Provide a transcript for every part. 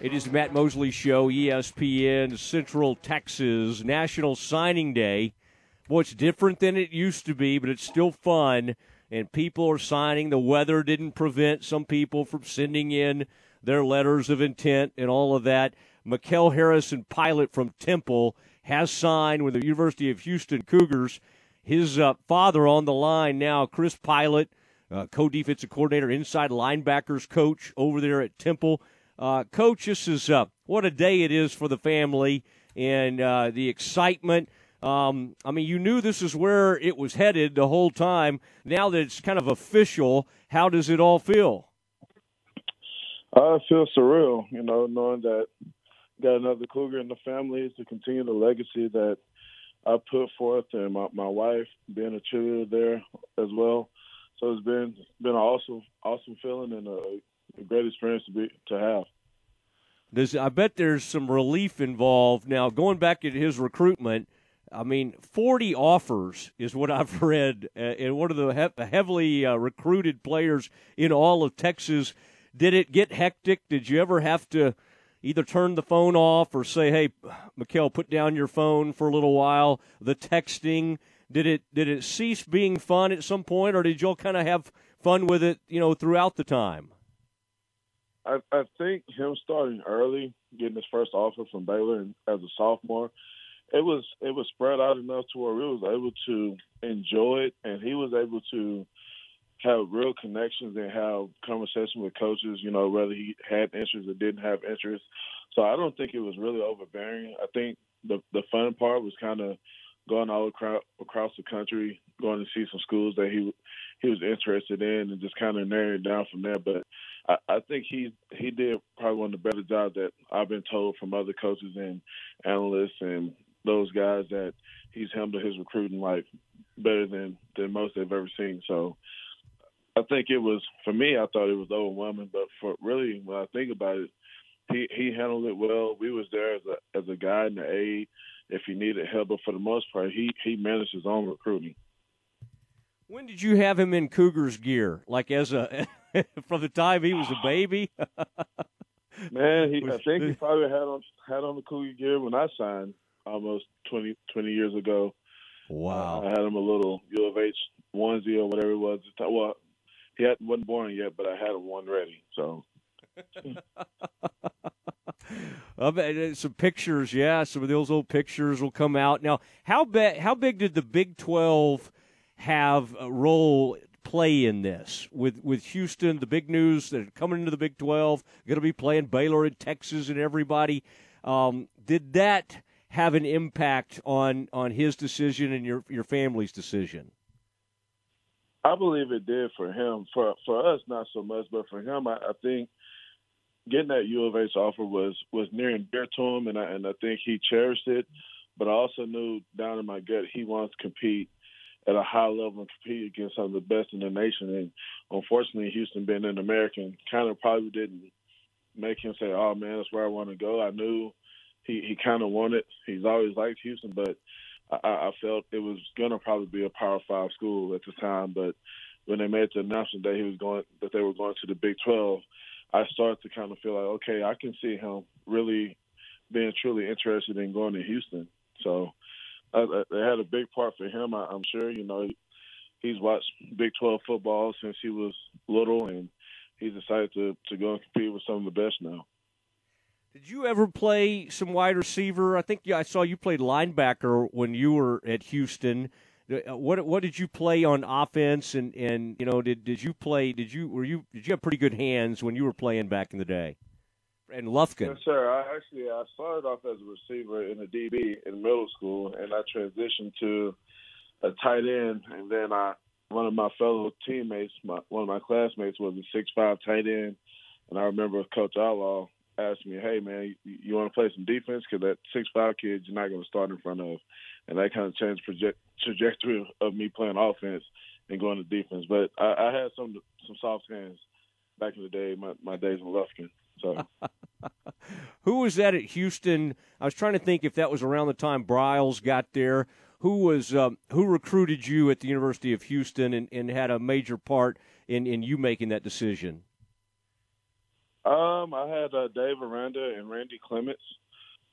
It is Matt Mosley Show, ESPN, Central Texas, National Signing Day. Boy, it's different than it used to be, but it's still fun. And people are signing. The weather didn't prevent some people from sending in their letters of intent and all of that. Mikel Harrison Pilot from Temple has signed with the University of Houston Cougars. His uh, father on the line now, Chris Pilot, uh, co-defensive coordinator, inside linebackers coach over there at Temple. Uh, coach, this is uh, what a day it is for the family and uh, the excitement. Um, I mean, you knew this is where it was headed the whole time. Now that it's kind of official, how does it all feel? I feel surreal, you know, knowing that got another cougar in the family to continue the legacy that I put forth, and my, my wife being a cheerleader there as well. So it's been been an awesome awesome feeling and a a great experience to be to have. Does I bet there's some relief involved now. Going back to his recruitment, I mean, 40 offers is what I've read, uh, and one of the he- heavily uh, recruited players in all of Texas. Did it get hectic? Did you ever have to either turn the phone off or say, "Hey, Mikel, put down your phone for a little while"? The texting did it did it cease being fun at some point, or did y'all kind of have fun with it, you know, throughout the time? I, I think him starting early, getting his first offer from Baylor as a sophomore, it was it was spread out enough to where we was able to enjoy it, and he was able to have real connections and have conversation with coaches. You know, whether he had interest or didn't have interest. So I don't think it was really overbearing. I think the the fun part was kind of going all across across the country, going to see some schools that he he was interested in, and just kind of narrowing down from there. But I, I think he he did probably one of the better jobs that I've been told from other coaches and analysts and those guys that he's handled his recruiting like better than than most they've ever seen. So I think it was for me. I thought it was overwhelming, but for really when I think about it, he he handled it well. We was there as a as a guide and an aid if he needed help, but for the most part, he he managed his own recruiting. When did you have him in Cougars gear? Like as a from the time he was a baby? Man, he, I think he probably had on had on the Cougar gear when I signed almost 20, 20 years ago. Wow! Uh, I had him a little U of H onesie or whatever it was. Well, he hadn't wasn't born yet, but I had him one ready. So. some pictures, yeah. Some of those old pictures will come out. Now, how big? How big did the Big Twelve have a role play in this with with Houston? The big news that coming into the Big Twelve, going to be playing Baylor and Texas and everybody. Um, did that have an impact on on his decision and your your family's decision? I believe it did for him. For for us, not so much, but for him, I, I think getting that U of H offer was was near and dear to him, and I and I think he cherished it. But I also knew down in my gut he wants to compete at a high level and compete against some of the best in the nation. And unfortunately, Houston being an American kind of probably didn't make him say, "Oh man, that's where I want to go." I knew he he kind of wanted. He's always liked Houston, but I, I felt it was gonna probably be a Power Five school at the time. But when they made the announcement that he was going, that they were going to the Big Twelve, I started to kind of feel like, okay, I can see him really being truly interested in going to Houston. So uh, they had a big part for him. I, I'm sure. You know, he's watched Big 12 football since he was little, and he's decided to to go and compete with some of the best now. Did you ever play some wide receiver? I think I saw you played linebacker when you were at Houston. Uh, what what did you play on offense and, and you know did, did you play did you were you did you have pretty good hands when you were playing back in the day? And Lufkin. Yes, sir. I actually I started off as a receiver in the DB in middle school, and I transitioned to a tight end, and then I one of my fellow teammates, my one of my classmates was a six five tight end, and I remember Coach Outlaw asked me, "Hey man, you, you want to play some defense? Because that six five kid you're not going to start in front of," and that kind of changed project, trajectory of me playing offense and going to defense. But I, I had some some soft hands back in the day, my, my days in Lufkin. So, who was that at Houston? I was trying to think if that was around the time Briles got there. Who was um, who recruited you at the University of Houston and, and had a major part in, in you making that decision? Um, I had uh, Dave Aranda and Randy Clements.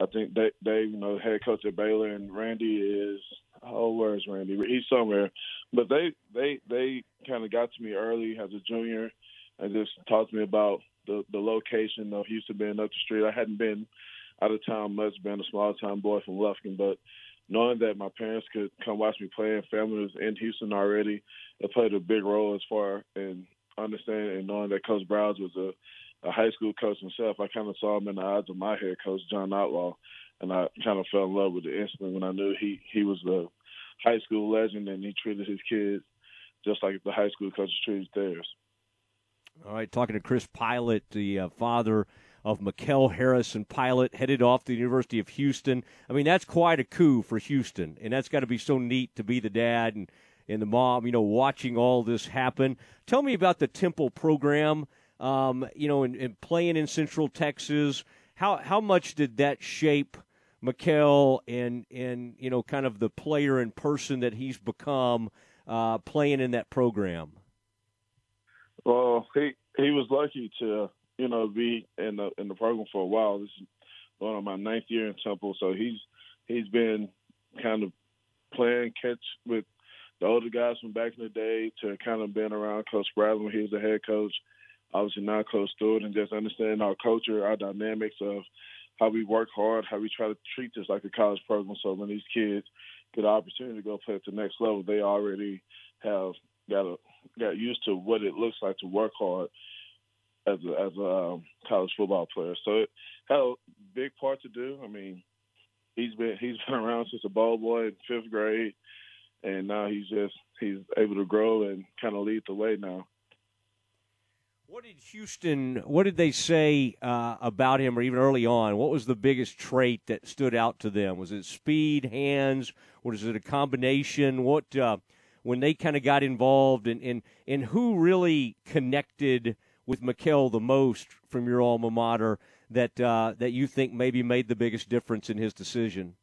I think Dave, Dave, you know, head coach at Baylor, and Randy is oh, where's Randy? He's somewhere. But they they they kind of got to me early as a junior, and just talked to me about the the location of Houston being up the street. I hadn't been out of town much, being a small town boy from Lufkin, but knowing that my parents could come watch me play and family was in Houston already, it played a big role as far in understanding and knowing that Coach Briles was a a high school coach himself, I kind of saw him in the eyes of my head coach, John Outlaw, and I kind of fell in love with the instant when I knew he he was a high school legend and he treated his kids just like the high school coaches treated theirs. All right, talking to Chris Pilot, the uh, father of Mikel Harrison Pilot, headed off to the University of Houston. I mean, that's quite a coup for Houston, and that's got to be so neat to be the dad and, and the mom, you know, watching all this happen. Tell me about the Temple program um, you know, and, and, playing in Central Texas. How how much did that shape Mikel and and you know kind of the player and person that he's become uh, playing in that program? Well, he he was lucky to you know be in the in the program for a while. This is going on my ninth year in Temple, so he's he's been kind of playing catch with the older guys from back in the day to kind of been around Coach Bradley when he was the head coach obviously not Coach Stewart, and just understanding our culture, our dynamics of how we work hard, how we try to treat this like a college program. So when these kids get an opportunity to go play at the next level, they already have got a, got used to what it looks like to work hard as a, as a um, college football player. So it had a big part to do. I mean, he's been he's been around since a ball boy in fifth grade, and now he's just he's able to grow and kind of lead the way now. What did Houston? What did they say uh, about him, or even early on? What was the biggest trait that stood out to them? Was it speed, hands, or was it a combination? What uh, when they kind of got involved, and and and who really connected with Mikel the most from your alma mater that uh, that you think maybe made the biggest difference in his decision?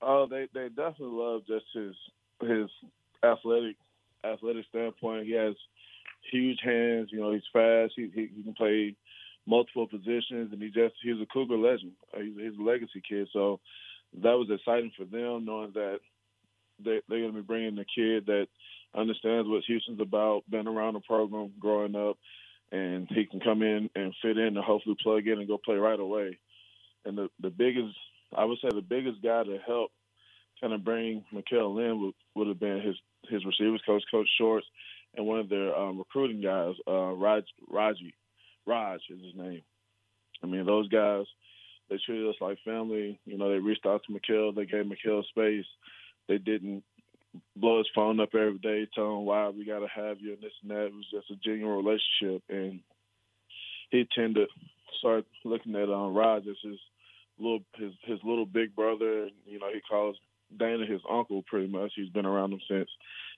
Oh, they they definitely love just his his athletic athletic standpoint. He has huge hands. You know, he's fast. He, he, he can play multiple positions, and he just he's a Cougar legend. Uh, he's, he's a legacy kid. So that was exciting for them, knowing that they, they're going to be bringing a kid that understands what Houston's about, been around the program growing up, and he can come in and fit in and hopefully plug in and go play right away. And the the biggest, I would say, the biggest guy to help kind of bring Mikel in would, would have been his his receivers coach, Coach Shorts, and one of their um, recruiting guys, uh, Raj, Raji, Raj is his name. I mean, those guys, they treated us like family. You know, they reached out to Mikel. They gave Mikel space. They didn't blow his phone up every day, telling him why we got to have you and this and that. It was just a genuine relationship. And he tended to start looking at um, Raj as his little his his little big brother. You know, he calls Dana his uncle pretty much. He's been around him since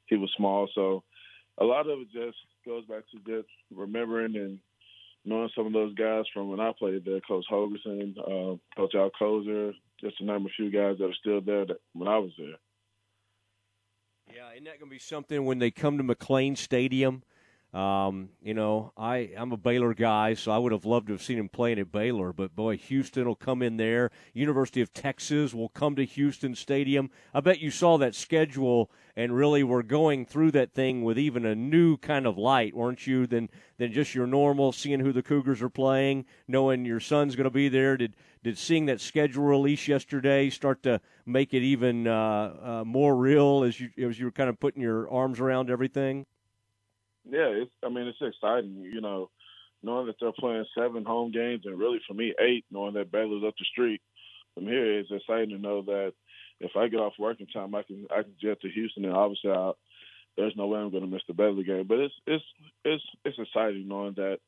he was small. So a lot of it just goes back to just remembering and knowing some of those guys from when I played there, Coach Holgorsen, uh, Coach Al Kozer, just to name a few guys that are still there that, when I was there. Yeah, isn't that going to be something when they come to McLane Stadium? Um, you know, I I'm a Baylor guy, so I would have loved to have seen him playing at Baylor. But boy, Houston will come in there. University of Texas will come to Houston Stadium. I bet you saw that schedule and really were going through that thing with even a new kind of light, weren't you? Than than just your normal seeing who the Cougars are playing, knowing your son's going to be there. Did did seeing that schedule release yesterday start to make it even uh, uh, more real as you as you were kind of putting your arms around everything? Yeah, it's. I mean, it's exciting. You know, knowing that they're playing seven home games, and really for me eight, knowing that Baylor's up the street from here, it's exciting to know that if I get off working time, I can I can jet to Houston, and obviously i there's no way I'm going to miss the Baylor game. But it's it's it's it's exciting knowing that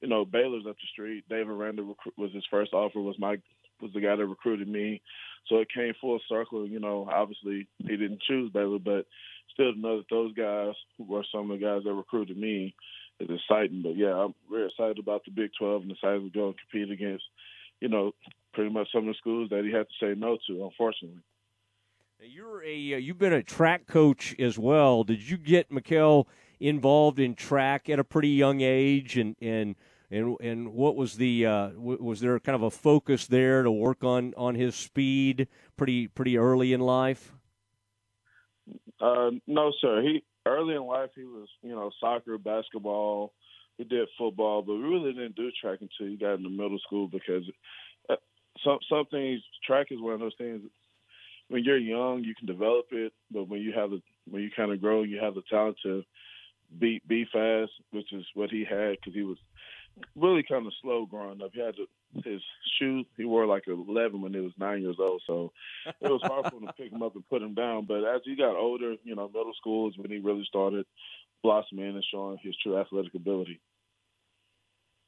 you know Baylor's up the street. David Aranda was his first offer. Was my was the guy that recruited me, so it came full circle. You know, obviously he didn't choose Baylor, but still to know that those guys were some of the guys that recruited me is exciting. But yeah, I'm very excited about the Big 12 and decided to go and compete against, you know, pretty much some of the schools that he had to say no to, unfortunately. You're a uh, you've been a track coach as well. Did you get Mikel involved in track at a pretty young age and and and and what was the uh, was there kind of a focus there to work on on his speed pretty pretty early in life? Uh, no, sir. He early in life he was you know soccer, basketball. He did football, but we really didn't do track until he got into middle school because uh, some some things track is one of those things. When you're young, you can develop it, but when you have the when you kind of grow, you have the talent to be be fast, which is what he had because he was really kind of slow growing up. He had to, his shoes. He wore like 11 when he was nine years old, so it was hard for him to pick him up and put him down. But as he got older, you know, middle school is when he really started blossoming and showing his true athletic ability.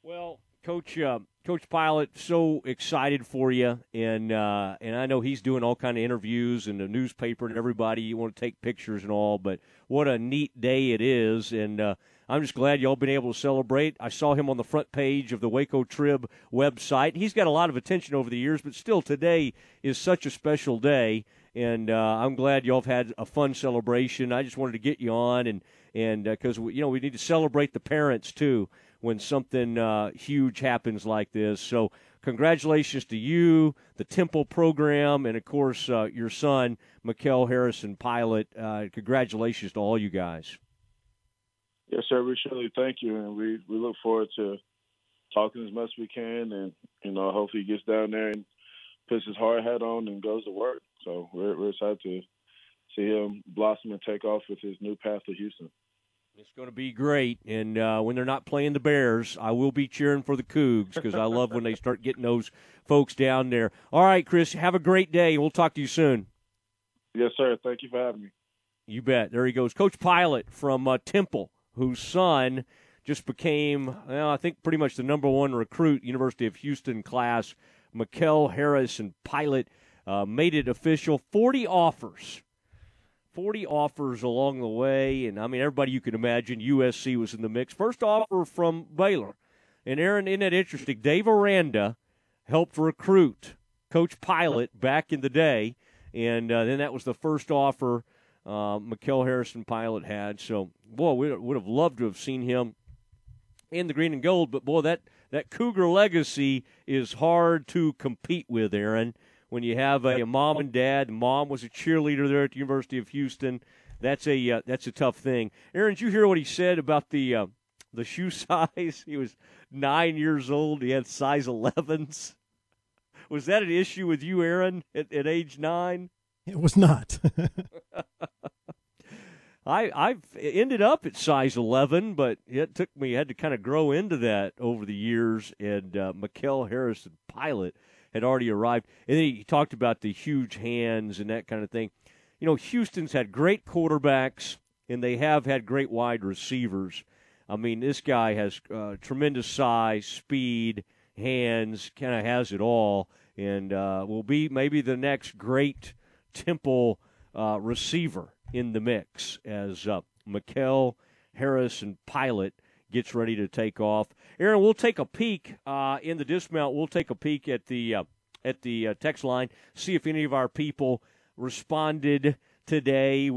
Well, Coach uh, Coach Pilot, so excited for you, and uh, and I know he's doing all kind of interviews and the newspaper and everybody. You want to take pictures and all, but what a neat day it is, and uh, I'm just glad y'all been able to celebrate. I saw him on the front page of the Waco Trib website. He's got a lot of attention over the years, but still today is such a special day, and uh, I'm glad y'all have had a fun celebration. I just wanted to get you on, and and because uh, you know we need to celebrate the parents too when something uh, huge happens like this. So, congratulations to you, the Temple program, and of course uh, your son, Mikel Harrison Pilot. Uh, congratulations to all you guys. Yes, sir. We surely thank you, and we, we look forward to talking as much as we can, and you know, hopefully he gets down there and puts his hard hat on and goes to work. So we're, we're excited to see him blossom and take off with his new path to Houston. It's going to be great, and uh, when they're not playing the Bears, I will be cheering for the Cougs because I love when they start getting those folks down there. All right, Chris, have a great day. We'll talk to you soon. Yes, sir. Thank you for having me. You bet. There he goes, Coach Pilot from uh, Temple, whose son just became, well, I think, pretty much the number one recruit, University of Houston class. Mikel Harrison Pilot uh, made it official. Forty offers 40 offers along the way. And I mean, everybody you can imagine, USC was in the mix. First offer from Baylor. And Aaron, isn't that interesting? Dave Aranda helped recruit Coach Pilot back in the day. And uh, then that was the first offer uh, Mikel Harrison Pilot had. So, boy, we would have loved to have seen him in the green and gold. But, boy, that, that Cougar legacy is hard to compete with, Aaron when you have a, a mom and dad. Mom was a cheerleader there at the University of Houston. That's a uh, that's a tough thing. Aaron, did you hear what he said about the uh, the shoe size? He was nine years old. He had size 11s. Was that an issue with you, Aaron, at, at age nine? It was not. I I've ended up at size 11, but it took me had to kind of grow into that over the years. And uh, Mikel Harrison Pilot had already arrived. And then he talked about the huge hands and that kind of thing. You know, Houston's had great quarterbacks, and they have had great wide receivers. I mean, this guy has uh, tremendous size, speed, hands, kind of has it all, and uh, will be maybe the next great Temple uh, receiver in the mix as uh, Mikel Harrison Pilot gets ready to take off. Aaron, we'll take a peek uh, in the dismount. We'll take a peek at the uh, at the uh, text line, see if any of our people responded today.